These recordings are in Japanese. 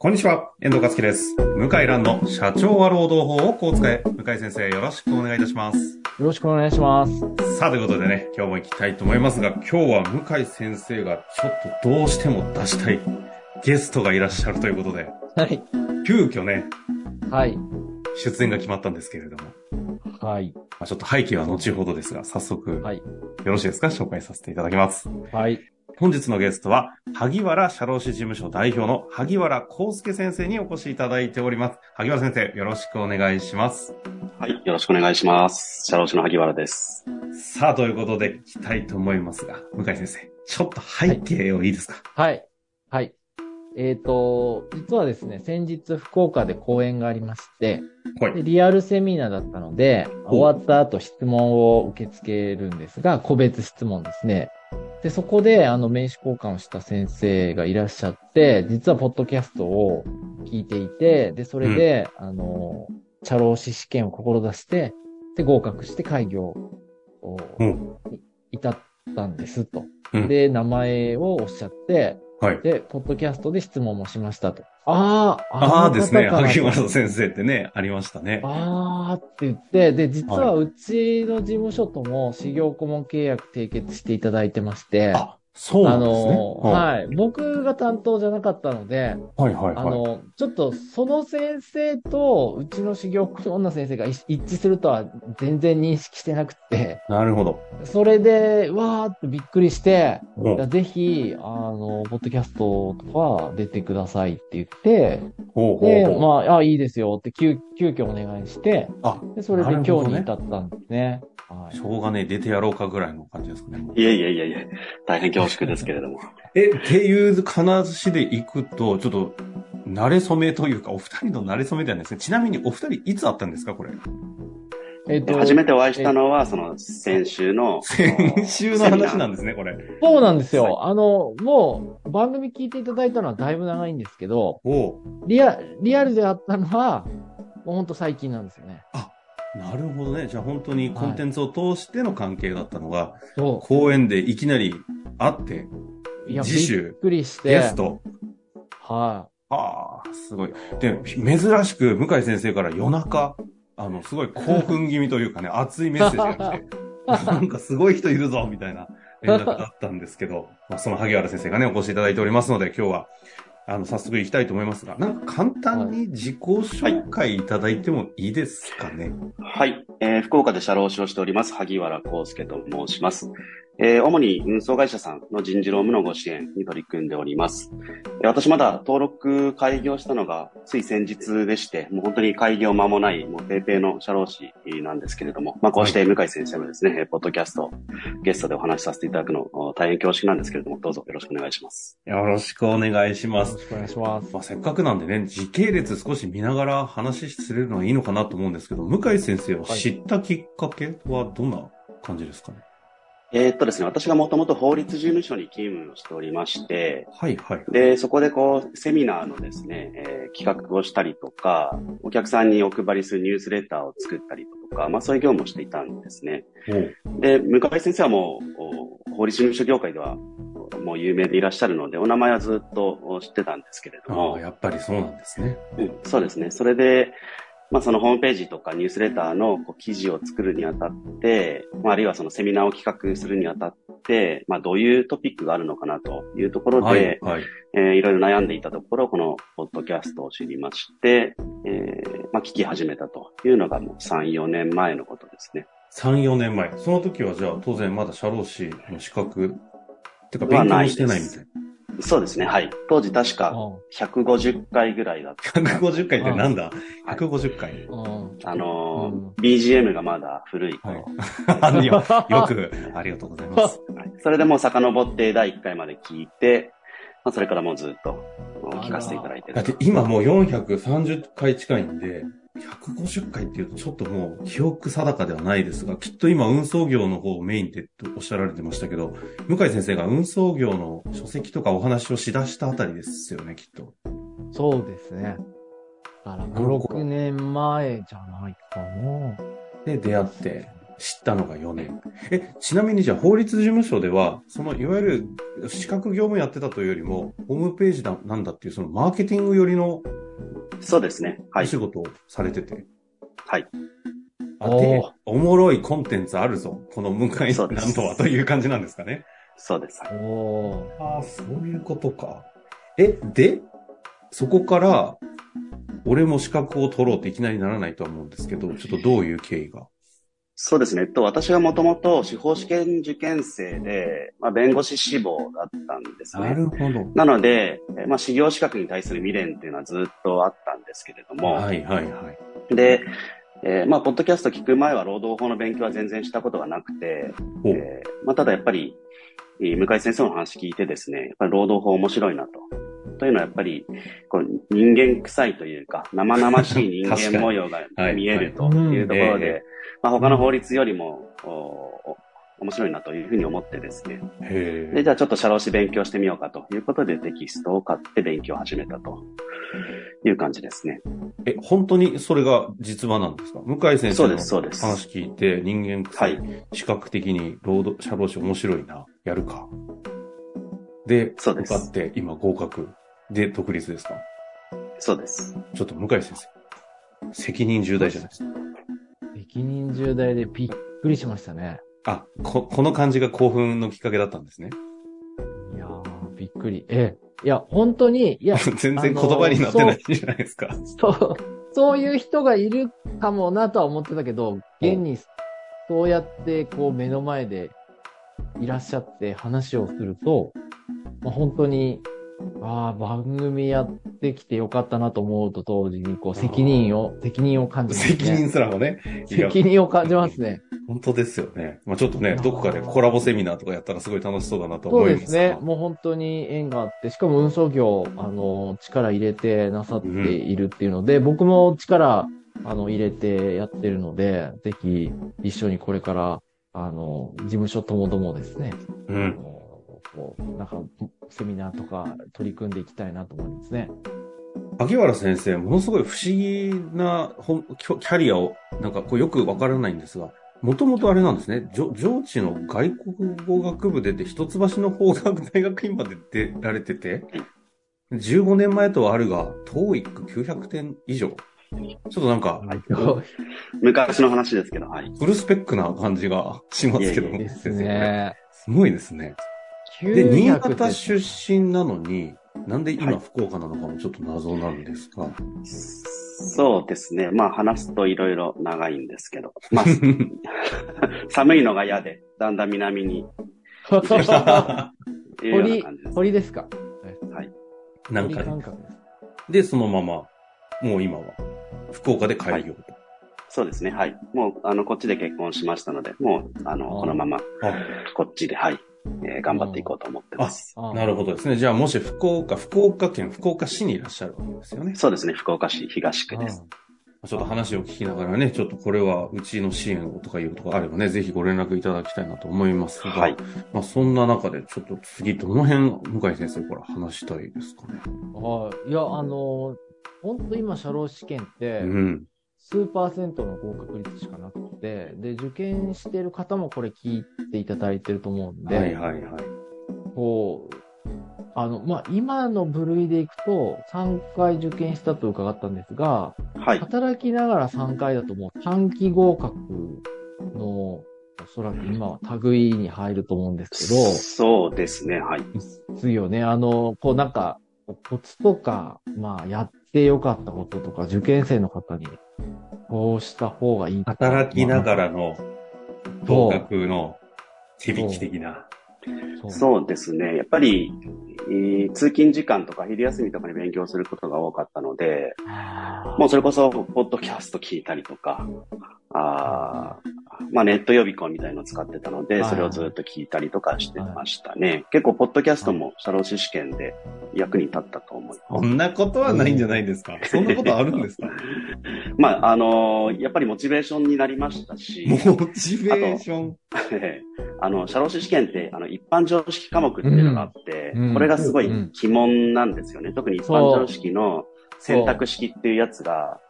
こんにちは、遠藤和樹です。向井蘭の社長は労働法をこう使え。向井先生、よろしくお願いいたします。よろしくお願いします。さあ、ということでね、今日も行きたいと思いますが、今日は向井先生がちょっとどうしても出したいゲストがいらっしゃるということで、はい。急遽ね、はい。出演が決まったんですけれども、はい。まあ、ちょっと背景は後ほどですが、早速、はい。よろしいですか？紹介させていただきます。はい。本日のゲストは、萩原社労士事務所代表の萩原康介先生にお越しいただいております。萩原先生、よろしくお願いします。はい。よろしくお願いします。社労士の萩原です。さあ、ということで、いきたいと思いますが、向井先生、ちょっと背景をいいですか、はい。はい。えっ、と、実はですね、先日福岡で講演がありまして、はい。でリアルセミナーだったので、終わった後質問を受け付けるんですが、個別質問ですね。で、そこで、あの、名刺交換をした先生がいらっしゃって、実はポッドキャストを聞いていて、で、それで、あの、社労士試験を志して、で、合格して開業をうん。至ったんですと。うんで、名前をおっしゃって、はい。で、ポッドキャストで質問もしましたと。ああ、ああですね、萩原先生ってね、ありましたね。あーって言って、で、実ははうちの事務所とも、事業顧問契約締結していただいてまして、あ、そうなんですね。の、はい。僕が担当じゃなかったので、はいはいはい。あの、ちょっとその先生とうちの修行顧問の先生が一一致するとは全然認識してなくて、なるほど。それで、わーってびっくりして、ぜひ、あの、ポッドキャストとか出てくださいって言って、ほうほうで。まあ、あ、いいですよって急、急遽お願いして、あ、で、それで今日に至ったんですね。はいし。ょうがねえ、出てやろうかぐらいの感じですかね。いえいえいえいえ、大変恐縮ですけれども。え、っていう話で行くと、ちょっと、慣れ初めというか、お二人の慣れ初めではないですね。ちなみにお二人いつ会ったんですか、これ？えっと、初めてお会いしたのは、その、先週の。先週の話なんですね、これ。そうなんですはいよ。あの、もう、番組聞いていただいたのはだいぶ長いんですけど、リア、リアルであったのは、もうほんと最近なんですよね。なるほどね。じゃあ本当にコンテンツを通しての関係だったのが、そ公演でいきなり会って、次週っくりして。ゲスト。はああ、すごい。で、珍しく向井先生から夜中、あの、すごい興奮気味というかね、熱いメッセージが来て、なんかすごい人いるぞ、みたいな連絡だったんですけど、まあ、その萩原先生がね、お越しいただいておりますので、今日は、あの、早速行きたいと思いますが、なんか簡単に自己紹介いただいてもいいですかね？はい。えー福岡で社労士をしております、萩原康介と申します。えー主に運送会社さんの人事労務のご支援に取り組んでおります。えー私まだ登録開業したのがつい先日でして、もう本当に開業間もない、もうペーペーの社労士なんですけれども、まあこうして向井先生のですね、えーポッドキャスト、ゲストでお話しさせていただくの、お大変恐縮なんですけれども、どうぞよろしくお願いします。よろしくお願いしい。ます。よろしくお願いします。まあ、せっかくなんでね、時系列少し見ながら話するのはいいのかなと思うんですけど、向井先生を知ったきっかけはどんな感じですかね？えーっとですね、私がもともと法律事務所に勤務をしておりまして、はいはい。で、そこでこう、セミナーのですね、えー企画をしたりとか、お客さんにお配りするニュースレターを作ったりとか、まあそういう業務をしていたんですね。おで、向井先生はもう、お法律事務所業界では、もう有名でいらっしゃるので、お名前はずっと知ってたんですけれどあもあ、、やっぱりそうなんですね。うん、そうですね。それで、まあそのホームページとかニュースレターのこう記事を作るにあたって、まああるいはそのセミナーを企画するにあたって、まあどういうトピックがあるのかなというところで、はい、はい。えーいろいろ悩んでいたところ、このポッドキャストを知りまして、えーまあ聞き始めたというのがもう3、4年前のことですね。3、4年前。その時はじゃあ当然まだ社労士の資格、てかは勉強してないみたいそうですね。はい。当時確かう150回ぐららいだった。な。150回ってなんだ？はい ?150 回。あのーうん BGM がまだ古いは頃。い。よよく、ありがとうございます。はいそれでもう遡って第1回まで聞いて、まあ、それからもうずっと聞かせていただいてるだって。今もう430回近いんで、150回っていうとちょっともう記憶定かではないですが、きっと今運送業の方をメインでとおっしゃられてましたけど、向井先生が運送業の書籍とかお話をしだしたあたりですよね、きっと。そうですね。だから5、6年前じゃないかな。で、出会って。知ったのが4年。え、ちなみにじゃあ法律事務所では、そのいわゆる資格業務やってたというよりも、ホームページだなんだっていう、そのマーケティング寄りのそうですね。はい。お仕事をされてて。はい。あで、おもろいコンテンツあるぞ。この向井そうですなんとはという感じなんですかね。そうです。はいおーああ、そういうことか。え、で、そこから、俺も資格を取ろうっていきなりならないとは思うんですけど、ちょっとどういう経緯が？そうですね。と、私がもともと司法試験受験生で、まあ、弁護士志望だったんですね。ほど。なので、えまあ、修行資格に対する未練っていうのはずっとあったんですけれども、はいはいはい。で、えーまあ、ポッドキャスト聞く前は労働法の勉強は全然したことがなくて、えーまあ、ただやっぱり、えー向井先生の話聞いてですね、やっぱり労働法面白いなと。というのはやっぱり、こう人間臭いというか、生々しい人間模様がはい見えるというところはいで、まあ、他の法律よりも、おお面白いなというふうに思ってですね。へで、じゃあちょっと社労士勉強してみようかということでテキストを買って勉強を始めたという感じですね。え。え、本当にそれが実話なんですか？向井先生のそうです、そうです。話聞いて、人間臭、はいい。視覚的に労働、社労士面白いな、やるか。で、そうです受かって、今合格。で、独立ですか？そうです。ちょっと向井先生。責任重大じゃないですか。責任重大でびっくりしましたね。あ、こ、この感じが興奮のきっかけだったんですね。いやー、びっくり。ええ。いや、本当に、いや、全然言葉になってないじゃないですか。そう、そういう人がいるかもなとは思ってたけど、現に、そうやって、こう、目の前でいらっしゃって話をすると、まあ、本当に、ああ、番組やってきてよかったなと思うと同時に、こう、責任を、責任を感じますね。責任すらもね。責任を感じますね。本当ですよね。まあちょっとね、どこかでコラボセミナーとかやったらすごい楽しそうだなとそう思いますですね。もう本当に縁があって、しかも運送業、あの、力入れてなさっているっていうので、僕も力、あの、入れてやってるので、ぜひ一緒にこれから、あの、事務所ともどもですね、あうん。のこうなんか、セミナーとか取り組んでいきたいなと思いますね。萩原先生、ものすごい不思議なキャリアを、なんかこうよくわからないんですが、もともとあれなんですね、上上智の外国語学部出て、一橋の法学大学院まで出られてて、15年前とはあるが、TOEIC900 点以上。ちょっとなんか、昔の話ですけど、はい。フルスペックな感じがしますけど、いえいえです先生ね。すごいですね。で、900新潟出身なのに、なんではい今福岡なのかもちょっと謎なんですが。そうですね。まあ話すといろいろ長いんですけど。まあ、寒いのが嫌で、だんだん南に いうような感じです。鳥ですか？はい。なんか？でそのまま、もう今は、福岡で開業と。そうですね。はい。もう、あの、こっちで結婚しましたので、もう、あの、あーこのまま、あこっちで、はい。えー頑張っていこうと思ってます。あなるほどですね。じゃあ、もし福岡、福岡県、福岡市にいらっしゃるわけですよね。そうですね。福岡市東区です。ちょっと話を聞きながらね、ちょっとこれはうちの支援をとかいうことがあればね、ぜひご連絡いただきたいなと思いますが、はい。まあそんな中でちょっと次どの辺、向井先生から話したいですかね。はい。いや、あの、本当今、社労試験って、うん。数パーセントの合格率しかなくて、で、受験してる方もこれ聞いていただいてると思うんで、はいはいはい。こう、あの、まあ、今の部類でいくと、3回受験したと伺ったんですが、はい。働きながら3回だともう短期合格の、おそらく今は類に入ると思うんですけど、そうですね。はい。ですよね。あの、こうなんか、コツとか、まあ、やってよかったこととか、受験生の方に、こうした方がいい。働きながら。らの合格の手引き的な。そうですね。やっぱり、えー通勤時間とか昼休みとかに勉強することが多かったので、もうそれこそ、ポッドキャスト聞いたりとか、あーまあネット予備校みたいのを使ってたので、はいそれをずっと聞いたりとかしてましたね。結構、ポッドキャストも社労士試験で役に立ったと思います。そんなことはないんじゃないですか？そんなことあるんですか？まあ、あのーやっぱりモチベーションになりましたし、モチベーション。あの、社労士試験って、あの、一般常識科目っていうのがあって、うんこれがすごいうん鬼門なんですよね。特に一般常識の選択式っていうやつが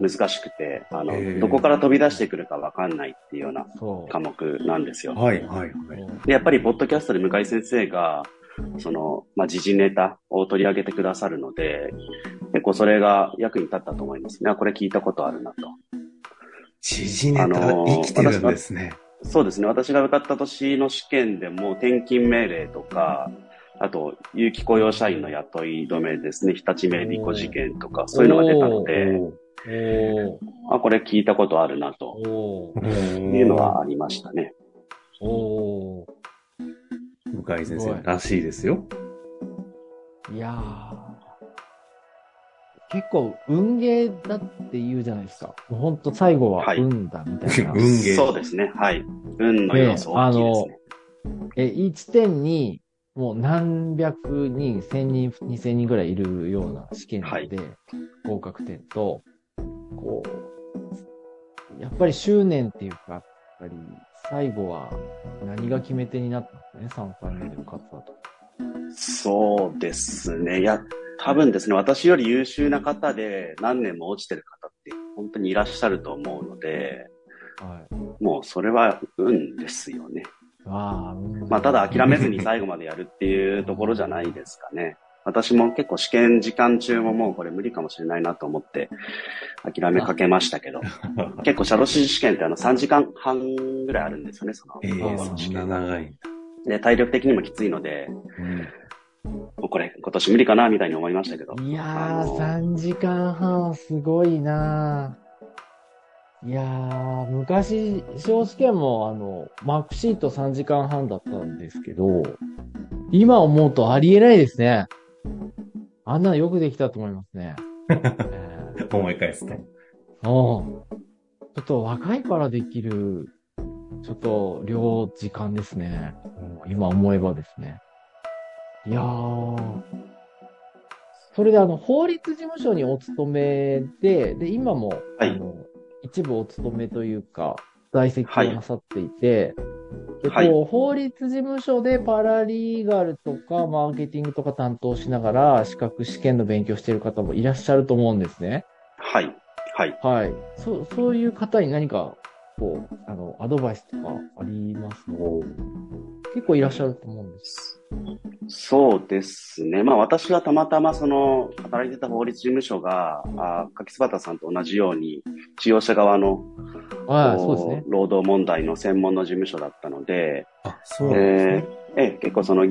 難しくて、あのへー、どこから飛び出してくるかわかんないっていうような。科目なんですよ。はい、はい、はい。で、やっぱり、ポッドキャストで向井先生が、その、まあ、時事ネタを取り上げてくださるので、結構それが役に立ったと思いますね。あこれ聞いたことあるなと。知事ネタ、あのー生きてるんですね。そうですね。私が受かった年の試験でも、転勤命令とか、あと、有期雇用社員の雇い止めですね。日立メディコ事件とか、そういうのが出たので、おーあ、これ聞いたことあるなとおーいうのはありましたね。おー向井先生らしいですよ。いやー結構運ゲーだって言うじゃないですか。ほんと最後ははい運だみたいな。運ゲー。そうですね。はい。運の要素大きいですね。え、1点にもう何百人、千人、二千人ぐらいいるような試験で、はい合格点と、こう、やっぱり執念っていうか、やっぱり最後は何が決め手になったんですね、3回目で受かったと。そうですね。いや、多分ですね、私より優秀な方で何年も落ちてる方って本当にいらっしゃると思うので、はい。もうそれは運ですよね。わあ、うんまあ、ただ諦めずに最後までやるっていうところじゃないですかね。私も結構試験時間中ももうこれ無理かもしれないなと思って諦めかけましたけど、結構シャドウ試験ってあの3時間半ぐらいあるんですよね、その。ええそんな長い。で、体力的にもきついので、もうこれ今年無理かなみたいに思いましたけど。いやー、あの3時間半すごいなーいやー、昔、小試験もあの、マークシート3時間半だったんですけど、今思うとありえないですね。あんなのよくできたと思いますね。えー思い返すと。うんちょっと若いからできる、ちょっと量時間ですね。うん今思えばですね。いやー。それであの、法律事務所にお勤めで、で、今も、はいあの、一部お勤めというか、在籍をなさっていて、ではいこう法律事務所でパラリーガルとかマーケティングとか担当しながら資格試験の勉強している方もいらっしゃると思うんですね。はい。はい。はい。そう、そういう方に何か、こう、あの、アドバイスとかあります結構いらっしゃると思うんです。そうですね。まあ私はたまたまその、働いてた法律事務所が、あ柿椿さんと同じように、使用者側の、はい、こそうですね。労働問題の専門の事務所だったので、あ、そうですね。ええ結構その、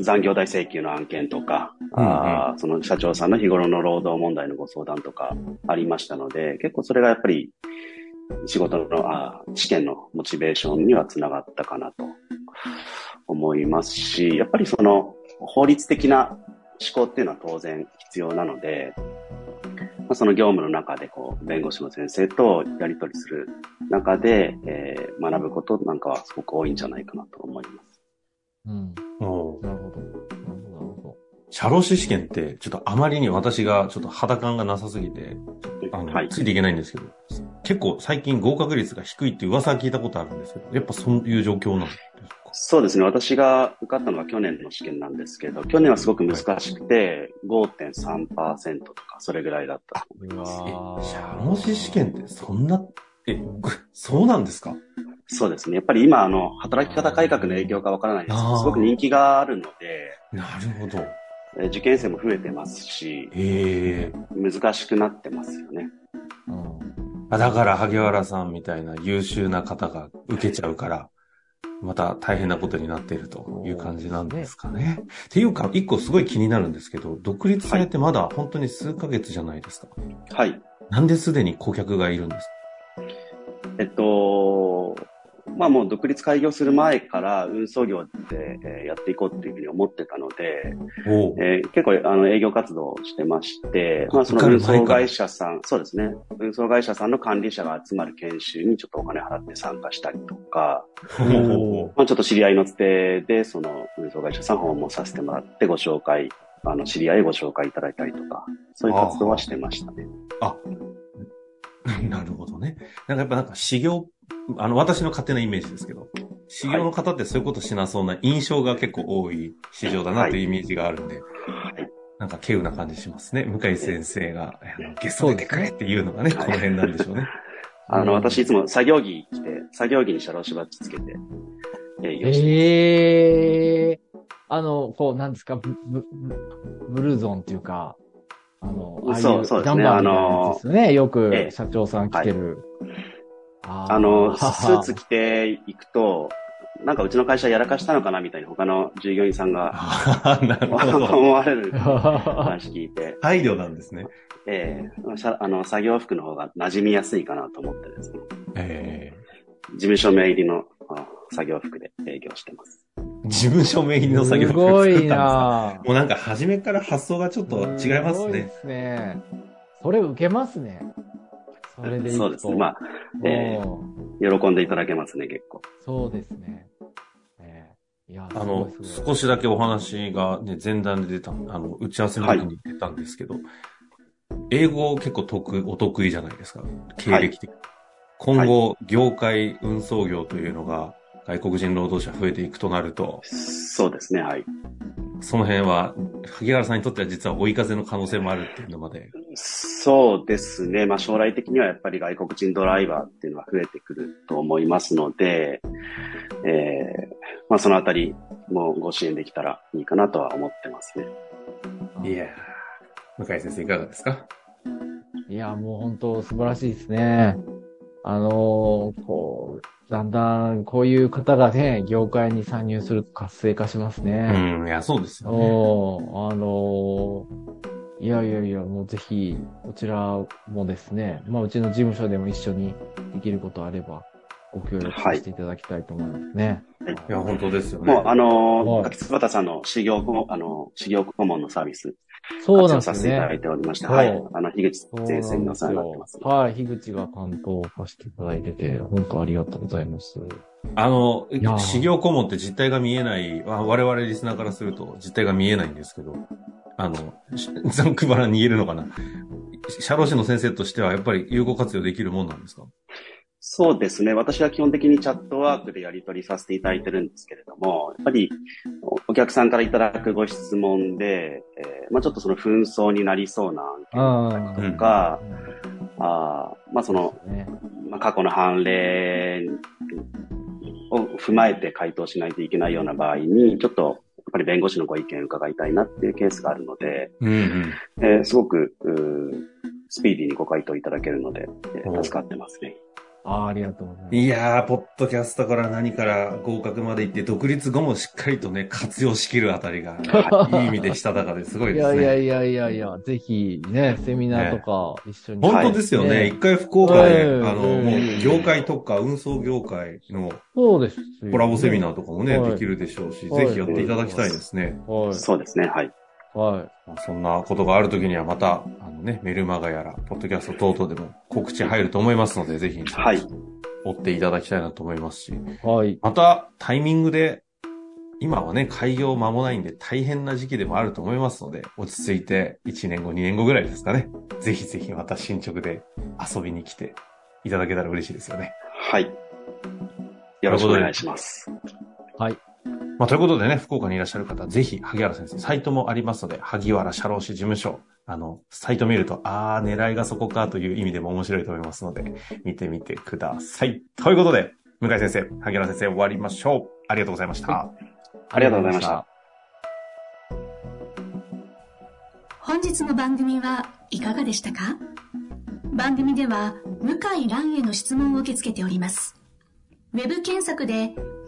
残業代請求の案件とか、あーその社長さんの日頃の労働問題のご相談とかありましたので、結構それがやっぱり仕事の、あー試験のモチベーションにはつながったかなと思いますし、やっぱりその法律的な思考っていうのは当然必要なので、まあ、その業務の中でこう弁護士の先生とやり取りする中で、えー学ぶことなんかはすごく多いんじゃないかなと思います。うん。おうなるほど。なるほど、なるほ社労士試験って、ちょっとあまりに私がちょっと肌感がなさすぎて、あの、はい。ついていけないんですけど、結構最近合格率が低いって噂は聞いたことあるんですけど、やっぱそういう状況なんですか？そうですね。私が受かったのが去年の試験なんですけど、去年はすごく難しくて、5.3%とか、それぐらいだったと思います。社労士試験ってそんな、え、そうなんですか？そうですね。やっぱり今、あの、働き方改革の影響かわからないですけど、すごく人気があるので、なるほど。え受験生も増えてますし。難しくなってますよね。うん。あだから萩原さんみたいな優秀な方が受けちゃうから、また大変なことになっているという感じなんですかね。っていうか、一個すごい気になるんですけど、独立されてまだ本当に数ヶ月じゃないですか。はい。なんですでに顧客がいるんですえっと、まあもう独立開業する前から運送業で、えーやっていこうっていうふうに思ってたので、えー結構あの営業活動をしてまして、まあその運送会社さん、そうですね、運送会社さんの管理者が集まる研修にちょっとお金払って参加したりとか、まあちょっと知り合いのつてで、その運送会社さん訪問させてもらってご紹介、あの知り合いご紹介いただいたりとか、そういう活動はしてましたね。あ、なるほどね。なんかやっぱなんか修行、あの、私の勝手なイメージですけど、修行の方ってそういうことしなそうな印象が結構多い市場だなというイメージがあるんで、はい。なんか稀有な感じしますね。向井先生が、あのゲスト出てくれっていうのがね、この辺なんでしょうね。あの、うん私いつも作業着着て、作業着にシャローシバッチつけて営業してええあの、こう、なんですか、ブ、ブ、ブルーゾンっていうか、あの、ああいうそうそうですねジャンバーですよね。よくええ社長さん着てる。あーあの、スーツ着ていくと、なんかうちの会社やらかしたのかなみたいに他の従業員さんが。思われる 話聞いて、配慮なんですね。ええしゃあの、作業服の方が馴染みやすいかなと思ってですね、え事務所名入りのあ作業服で営業してます。ー、事務所名義の作業す服作ったんですごいかなもうなんか初めから発想がちょっと違いますすごいでね。すね。それ受けますね。それでそうですね。まあ、えうん喜んでいただけますね、結構。そうですね。ええいや、あの少しだけお話がね、前段で出た、あの、打ち合わせの時に出たんですけど、英語結構得、お得意じゃないですか。経歴的。今後、業界運送業というのが外国人労働者増えていくとなると、そうですね、はい。その辺は、萩原さんにとっては実は追い風の可能性もあるっていうのまで。そうですね。まあ将来的にはやっぱり外国人ドライバーっていうのは増えてくると思いますので、えー、まあそのあたりもご支援できたらいいかなとは思ってますね。いやー、向井先生いかがですか？いや、もう本当素晴らしいですね。あのーこう、だんだんこういう方がね、業界に参入すると活性化しますうね。ん、いや、そうですよね。おーあのーいやいやいや、もうぜひ、こちらもですね、まあ、うちの事務所でも一緒にできることあれば、ご協力させていただきたいと思いますね。はいいや、本当ですよね。もうあのはいー、柿椿さんの修行顧問、あの、修行顧問のサービス、そうなん活用ですねさせていただい。ておりまして、そうはい。あの、樋口先生にお世話になってますです。よはい、樋口が担当させていただいてて、本当ありがとうございます。あの修行顧問って実態が見えない、あ我々リスナーからすると実態が見えないんですけど、あの、し ざんくばらに言えるのかな。社労士の先生としてはやっぱり有効活用できるもんなんですか？そうですね。私は基本的にチャットワークでやり取りさせていただいてるんですけれども、やっぱりおお客さんからいただくご質問で、えーまあちょっとその紛争になりそうな案あ件とか、あーまあその、ね、まあ、過去の判例を踏まえて回答しないといけないような場合に、ちょっとやっぱり弁護士のご意見を伺いたいなっていうケースがあるので、うんうん。えーすごく、スピーディーにご回答いただけるので、えーお助かってますね。あーありがとうございます。いやー、ポッドキャストから何から合格まで行って、独立後もしっかりとね、活用しきるあたりが、いい意味でしたたかですごいいですね。やいやいやいやいや、ぜひね、セミナーとか一緒に。本当ですよね。はい一回福岡で、うんあの、うんもう業界特化、運送業界のそうですよ。コラボセミナーとかもね、はいできるでしょうし、はいぜひやっていただきたいですね。はい。そうですね、はい。はい。まあそんなことがあるときにはまた、あのね、メルマガやら、ポッドキャスト等々でも告知入ると思いますので、ぜひ、はい。追っていただきたいなと思いますし、はい。またタイミングで、今はね、開業間もないんで大変な時期でもあると思いますので、落ち着いて1年後、2年後ぐらいですかね。ぜひぜひまた進捗で遊びに来ていただけたら嬉しいですよね。はい。よろしくお願いします。はい。まあ、ということでね、福岡にいらっしゃる方、ぜひ、萩原先生、サイトもありますので、萩原社労士事務所、あの、サイト見ると、あー、狙いがそこかという意味でも面白いと思いますので、見てみてください。ということで、向井先生、萩原先生、終わりましょう。ありがとうございました。はありがとうございました。本日の番組はいかがでしたか？番組では向井蘭への質問を受け付けております。ウェブ検索で